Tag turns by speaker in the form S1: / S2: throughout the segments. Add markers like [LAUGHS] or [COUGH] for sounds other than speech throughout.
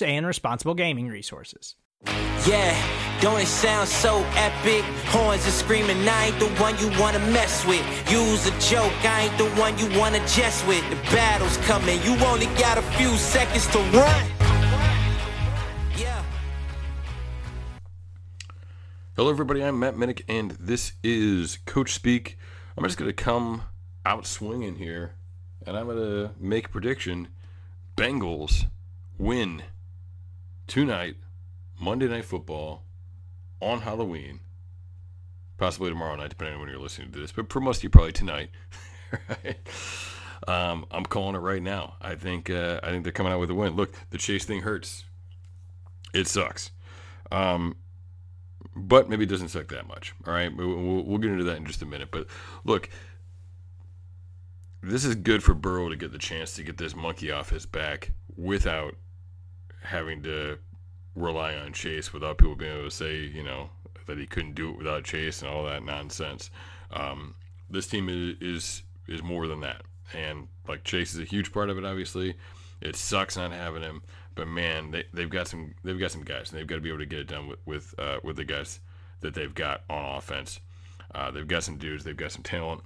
S1: and responsible gaming resources.
S2: Yeah, don't it sound so epic? Horns are screaming, I ain't the one you wanna mess with. Use a joke, I ain't the one you wanna jest with. The battle's coming, you only got a few seconds to run. Yeah.
S3: Hello, everybody. I'm Matt Minnick, and this is Coach Speak. I'm just going to come out swinging here, and I'm going to make a prediction. Bengals win tonight, Monday Night Football, on Halloween. Possibly tomorrow night, depending on when you're listening to this, but for most of you, probably tonight. [LAUGHS] right? Um, I'm calling it right now. I think uh, I think they're coming out with a win. Look, the chase thing hurts. It sucks. Um, but maybe it doesn't suck that much. All right, we'll, we'll get into that in just a minute. But look, this is good for Burrow to get the chance to get this monkey off his back without having to rely on Chase, without people being able to say, you know, that he couldn't do it without Chase and all that nonsense. Um, this team is, is is more than that, and like Chase is a huge part of it. Obviously, it sucks not having him but man, they they've got some they've got some guys, and they've got to be able to get it done with with uh, with the guys that they've got on offense. Uh, they've got some dudes, they've got some talent.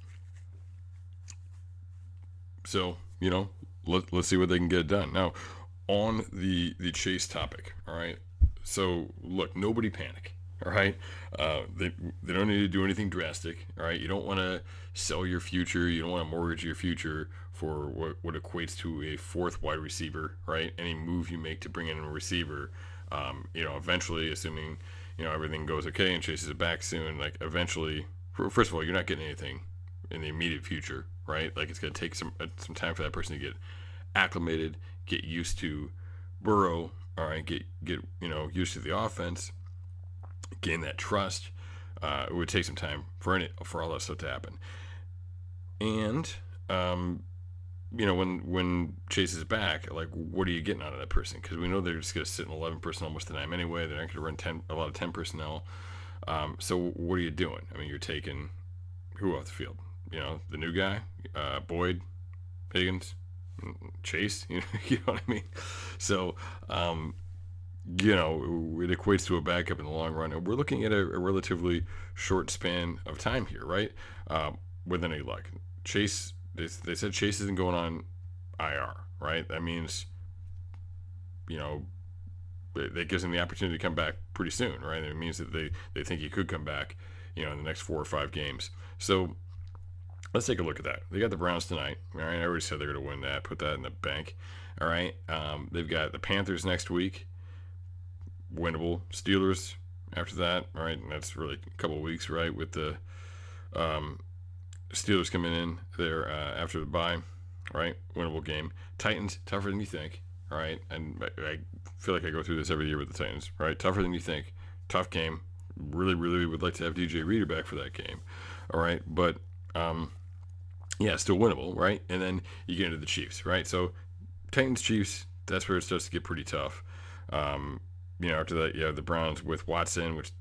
S3: So you know, let let's see what they can get done now. On the the chase topic, all right. So look, nobody panic. All right, uh, they they don't need to do anything drastic. All right, you don't want to sell your future. You don't want to mortgage your future for what, what equates to a fourth wide receiver. Right, any move you make to bring in a receiver, um, you know, eventually, assuming you know everything goes okay and Chase is back soon, like eventually, first of all, you're not getting anything in the immediate future. Right, like it's gonna take some uh, some time for that person to get acclimated, get used to Burrow. All right, get get you know used to the offense gain that trust. Uh, it would take some time for any for all that stuff to happen. And um, you know, when when Chase is back, like, what are you getting out of that person? Because we know they're just going to sit in eleven personnel most of the time anyway. They're not going to run ten a lot of ten personnel. Um, so what are you doing? I mean, you're taking who off the field? You know, the new guy, uh, Boyd, Higgins, Chase. [LAUGHS] You know, you know what I mean? So. Um, you know, it equates to a backup in the long run. And we're looking at a, a relatively short span of time here, right? Um, with any luck. Chase, they, they said Chase isn't going on IR, right? That means, you know, that gives him the opportunity to come back pretty soon, right? It means that they, they think he could come back, you know, in the next four or five games. So let's take a look at that. They got the Browns tonight. All right, I already said they're going to win that. Put that in the bank. All right, um, they've got the Panthers next week winnable. Steelers after that, right? And that's really a couple weeks, right? With the um, Steelers coming in there uh, after the bye, right? Winnable game. Titans tougher than you think, All right, And I feel like I go through this every year with the Titans, right? Tougher than you think. Tough game. Really, really would like to have DJ Reader back for that game, all right? But um, yeah, still winnable, right? And then you get into the Chiefs, right? So Titans, Chiefs, that's where it starts to get pretty tough. Um, you know, after that, you have the Browns with Watson, which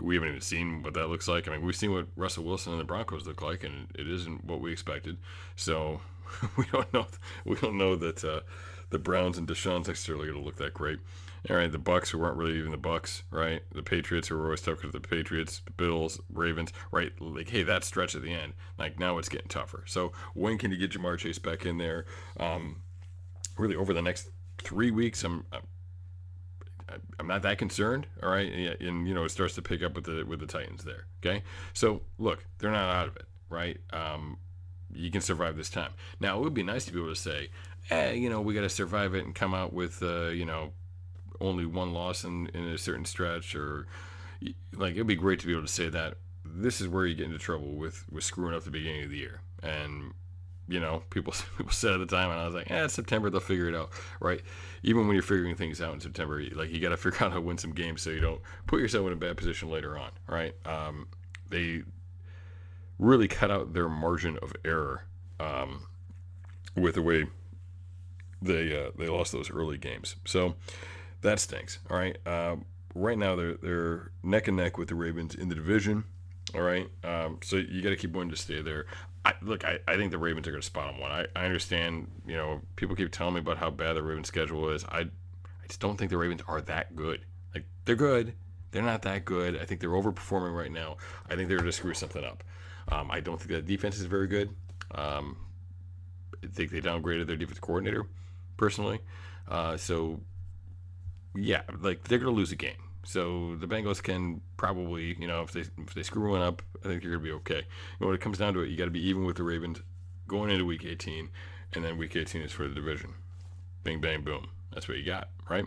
S3: we haven't even seen what that looks like. I mean, we've seen what Russell Wilson and the Broncos look like, and it isn't what we expected. So [LAUGHS] we don't know. We don't know that uh, the Browns and Deshaun's necessarily going to look that great. All right, the Bucks who weren't really even the Bucks, right? The Patriots who were always tough because the Patriots, Bills, Ravens, right? Like, hey, that stretch at the end, like now it's getting tougher. So when can you get Ja'Marr Chase back in there? Um, really, over the next three weeks, I'm, I'm I'm not that concerned, all right. And, and, you know, it starts to pick up with the with the Titans there. Okay, so look, they're not out of it, right? Um, you can survive this time. Now, it would be nice to be able to say, hey, you know, we got to survive it and come out with, uh, you know, only one loss in, in a certain stretch, or like it'd be great to be able to say that. This is where you get into trouble with with screwing up the beginning of the year, and you know, people [LAUGHS] people said at the time, and I was like, "Yeah, September they'll figure it out, right?" Even when you're figuring things out in September, like you got to [LAUGHS] figure out how to win some games so you don't put yourself in a bad position later on, right? Um, they really cut out their margin of error um, with the way they uh, they lost those early games, so that stinks. All right, uh, right now they're they're neck and neck with the Ravens in the division. All right, um, so you got to keep wanting to stay there. I, look, I, I think the Ravens are going to spot on one. I, I understand, you know, people keep telling me about how bad the Ravens schedule is. I, I just don't think the Ravens are that good. Like, they're good. They're not that good. I think they're overperforming right now. I think they're going to screw something up. Um, I don't think that defense is very good. Um, I think they downgraded their defense coordinator, personally. Uh, so, yeah, like, they're going to lose a game. So the Bengals can probably, you know, if they if they screw one up, I think you're gonna be okay. And when it comes down to it, you got to be even with the Ravens going into Week 18, and then Week 18 is for the division. Bing bang boom. That's what you got, right?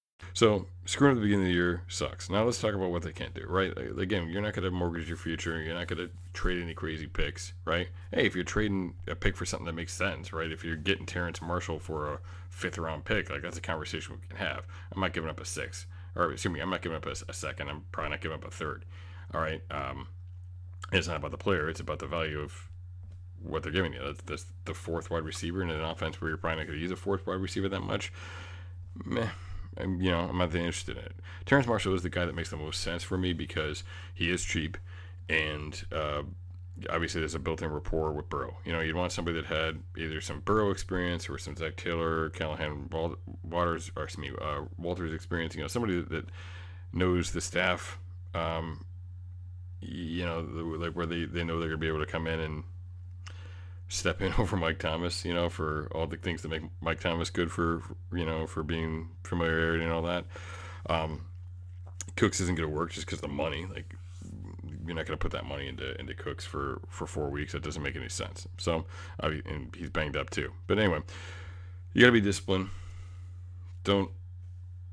S3: So screwing at the beginning of the year sucks. Now let's talk about what they can't do, right? Again, you're not going to mortgage your future. You're not going to trade any crazy picks, right? Hey, if you're trading a pick for something that makes sense, right? If you're getting Terrace Marshall for a fifth round pick, like that's a conversation we can have. I'm not giving up a six, or excuse me, I'm not giving up a, a second. I'm probably not giving up a third. All right. Um, it's not about the player. It's about the value of what they're giving you. That's, that's the fourth wide receiver in an offense where you're probably not going to use a fourth wide receiver that much. Meh I'm, you know, I'm not that interested in it. Terrace Marshall is the guy that makes the most sense for me because he is cheap, and uh, obviously there's a built-in rapport with Burrow. You know, you'd want somebody that had either some Burrow experience or some Zac Taylor, Callahan, Waters, or excuse me, uh, Walters experience. You know, somebody that knows the staff. Um, you know, like where they, they know they're gonna be able to come in and step in [LAUGHS] over Mike Thomas, you know, for all the things that make Mike Thomas good for, you know, for being familiarity and all that. Um, Cooks isn't going to work just because the money. Like, you're not going to put that money into into Cooks for for four weeks. That doesn't make any sense. So, I mean, and he's banged up too. But anyway, you got to be disciplined. Don't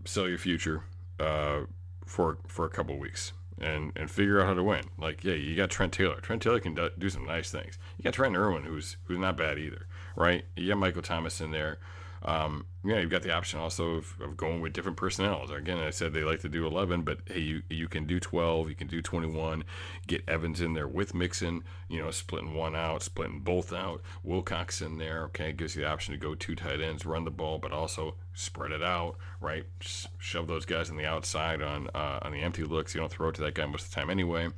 S3: sell your future uh, for for a couple weeks and and figure out how to win. Like, yeah, you got Trent Taylor. Trent Taylor can do, do some nice things. You got Trent Irwin, who's who's not bad either, right? You got Michael Thomas in there. Um, yeah, you've got the option also of, of going with different personnel. Again, I said they like to do 11, but hey, you, you can do 12, you can do 21. Get Evans in there with Mixon, you know, splitting one out, splitting both out. Wilcox in there, okay, gives you the option to go two tight ends, run the ball, but also spread it out, right? Just shove those guys on the outside on uh, on the empty looks. You don't throw it to that guy most of the time anyway.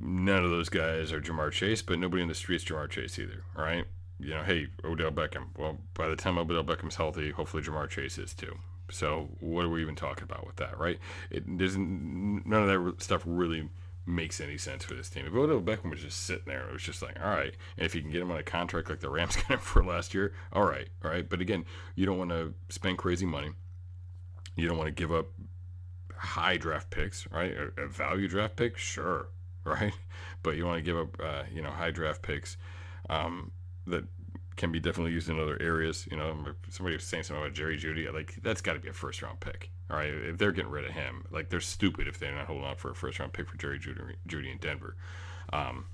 S3: None of those guys are Ja'Marr Chase, but nobody in the streets Ja'Marr Chase either, all right? You know, hey, Odell Beckham. Well, by the time Odell Beckham's healthy, hopefully Ja'Marr Chase is too. So what are we even talking about with that, right? It doesn't. None of that stuff really makes any sense for this team. If Odell Beckham was just sitting there, it was just like, all right. And if you can get him on a contract like the Rams [LAUGHS] got him for last year, all right, all right. But again, you don't want to spend crazy money. You don't want to give up high draft picks, right? A, a value draft pick, sure, [LAUGHS] right? But you want to give up, uh, you know, high draft picks. Um, that can be definitely used in other areas. You know, somebody was saying something about Jerry Jeudy. Like that's got to be a first round pick. All right, if they're getting rid of him, like they're stupid if they're not holding on for a first round pick for Jerry Judy, Jeudy in Denver. Um,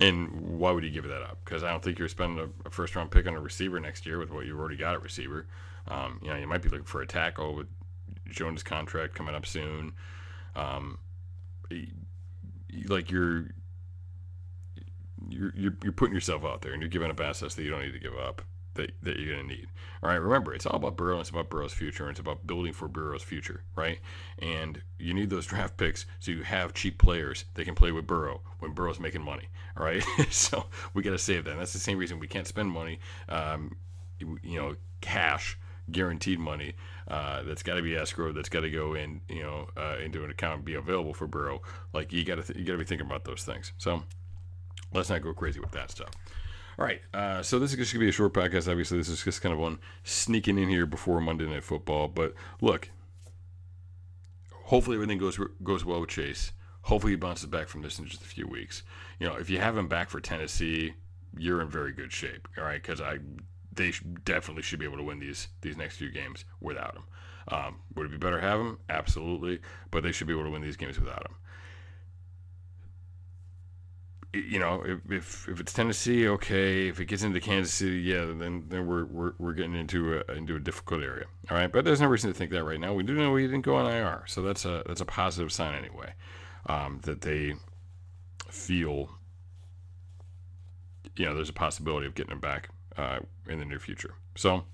S3: and why would you give that up? Because I don't think you're spending a, a, first round pick on a receiver next year with what you've already got at receiver. Um, you know, you might be looking for a tackle with Jones' contract coming up soon. Um, like you're you're, you're, you're putting yourself out there and you're giving up assets that you don't need to give up that, that you're going to need. All right, remember, it's all about Burrow. It's about Burrow's future. And it's about building for Burrow's future, right? And you need those draft picks so you have cheap players that can play with Burrow when Burrow's making money, all right? [LAUGHS] so we got to save that. And that's the same reason we can't spend money, um, you know, cash guaranteed money uh, that's got to be escrow that's got to go in you know uh, into an account and be available for Burrow like you got to th- you got to be thinking about those things so let's not go crazy with that stuff. All right, uh, so this is just gonna be a short podcast. Obviously, this is just kind of one sneaking in here before Monday Night Football. But look, hopefully everything goes goes well with Chase. Hopefully he bounces back from this in just a few weeks. You know, if you have him back for Tennessee, you're in very good shape. All right, because I they definitely should be able to win these these next few games without him. Um, would it be better have him? Absolutely, but they should be able to win these games without him you know, if, if, if it's Tennessee, okay. If it gets into Kansas City, yeah, then then we're we're, we're getting into a into a difficult area. All right, but there's no reason to think that right now. We do know we didn't go on IR, so that's a that's a positive sign anyway. Um, that they feel, you know, there's a possibility of getting him back uh, in the near future. So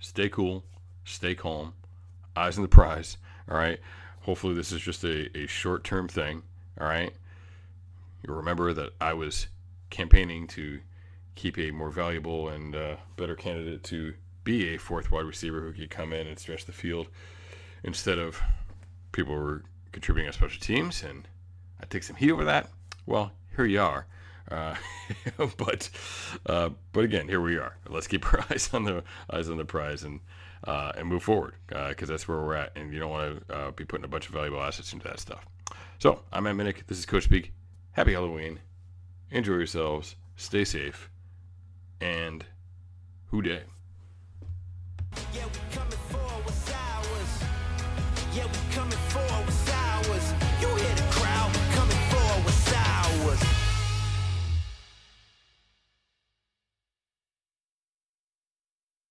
S3: stay cool, stay calm, eyes on the prize. All right. Hopefully, this is just a, a short term thing. All right You'll remember that I was campaigning to keep a more valuable and uh, better candidate to be a fourth wide receiver who could come in and stretch the field instead of people were contributing on special teams. And I take some heat over that. Well, here you are. Uh, [LAUGHS] but uh, but again, here we are. Let's keep our [LAUGHS] eyes on the eyes on the prize and uh, and move forward because uh, that's where we're at. And you don't want to uh, be putting a bunch of valuable assets into that stuff. So I'm Matt Minnick. This is Coach Speak happy Halloween. Enjoy yourselves. Stay safe. And who dey? Yeah,